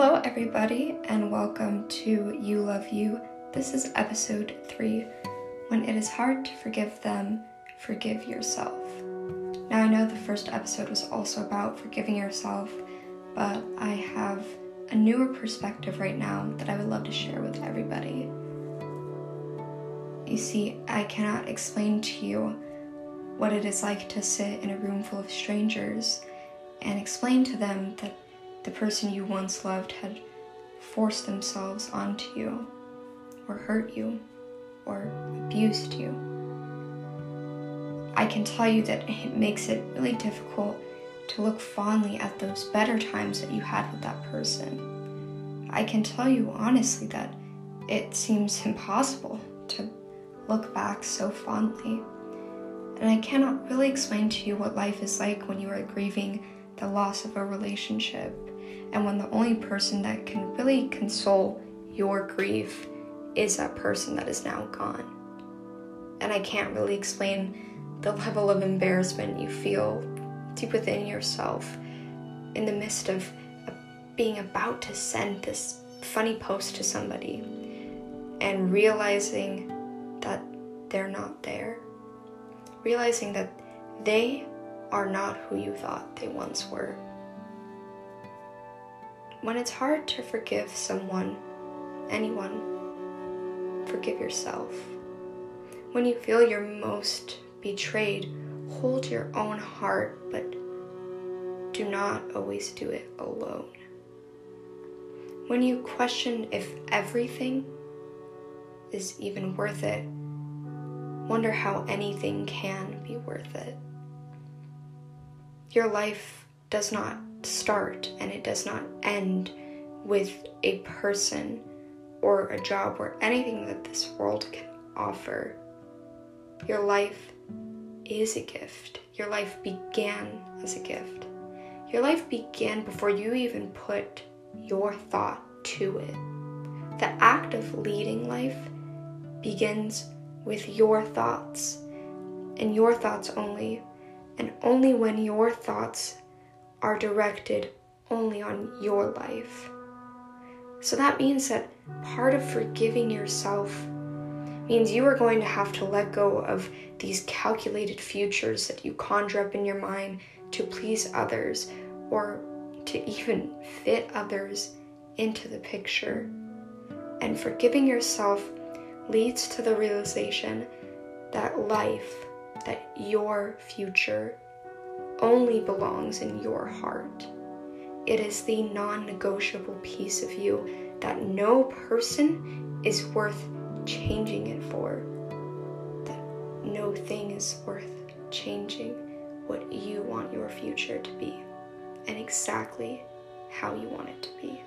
everybody, and welcome to You Love You. This is episode three When It Is Hard to Forgive Them, Forgive Yourself. Now, I know the first episode was also about forgiving yourself, but I have a newer perspective right now that I would love to share with everybody. You see, I cannot explain to you what it is like to sit in a room full of strangers and explain to them that the person you once loved had forced themselves onto you, or hurt you, or abused you. I can tell you that it makes it really difficult to look fondly at those better times that you had with that person. I can tell you honestly that it seems impossible to look back so fondly. And I cannot really explain to you what life is like when you are grieving the loss of a relationship and when the only person that can really console your grief is that person that is now gone. And I can't really explain the level of embarrassment you feel deep within yourself in the midst of being about to send this funny post to somebody and realizing that they're not there. Realizing that they are not who you thought they once were. When it's hard to forgive someone, anyone, forgive yourself. When you feel you're most betrayed, hold your own heart, but do not always do it alone. When you question if everything is even worth it, wonder how anything can be worth it. Your life does not start and it does not end with a person or a job or anything that this world can offer. Your life is a gift. Your life began as a gift. Your life began before you even put your thought to it. The act of leading life begins with your thoughts and your thoughts only, and only when your thoughts are directed only on your life. So that means that part of forgiving yourself means you are going to have to let go of these calculated futures that you conjure up in your mind to please others or to even fit others into the picture. And forgiving yourself leads to the realization that life, that your future, only belongs in your heart. It is the non negotiable piece of you that no person is worth changing it for. That no thing is worth changing what you want your future to be and exactly how you want it to be.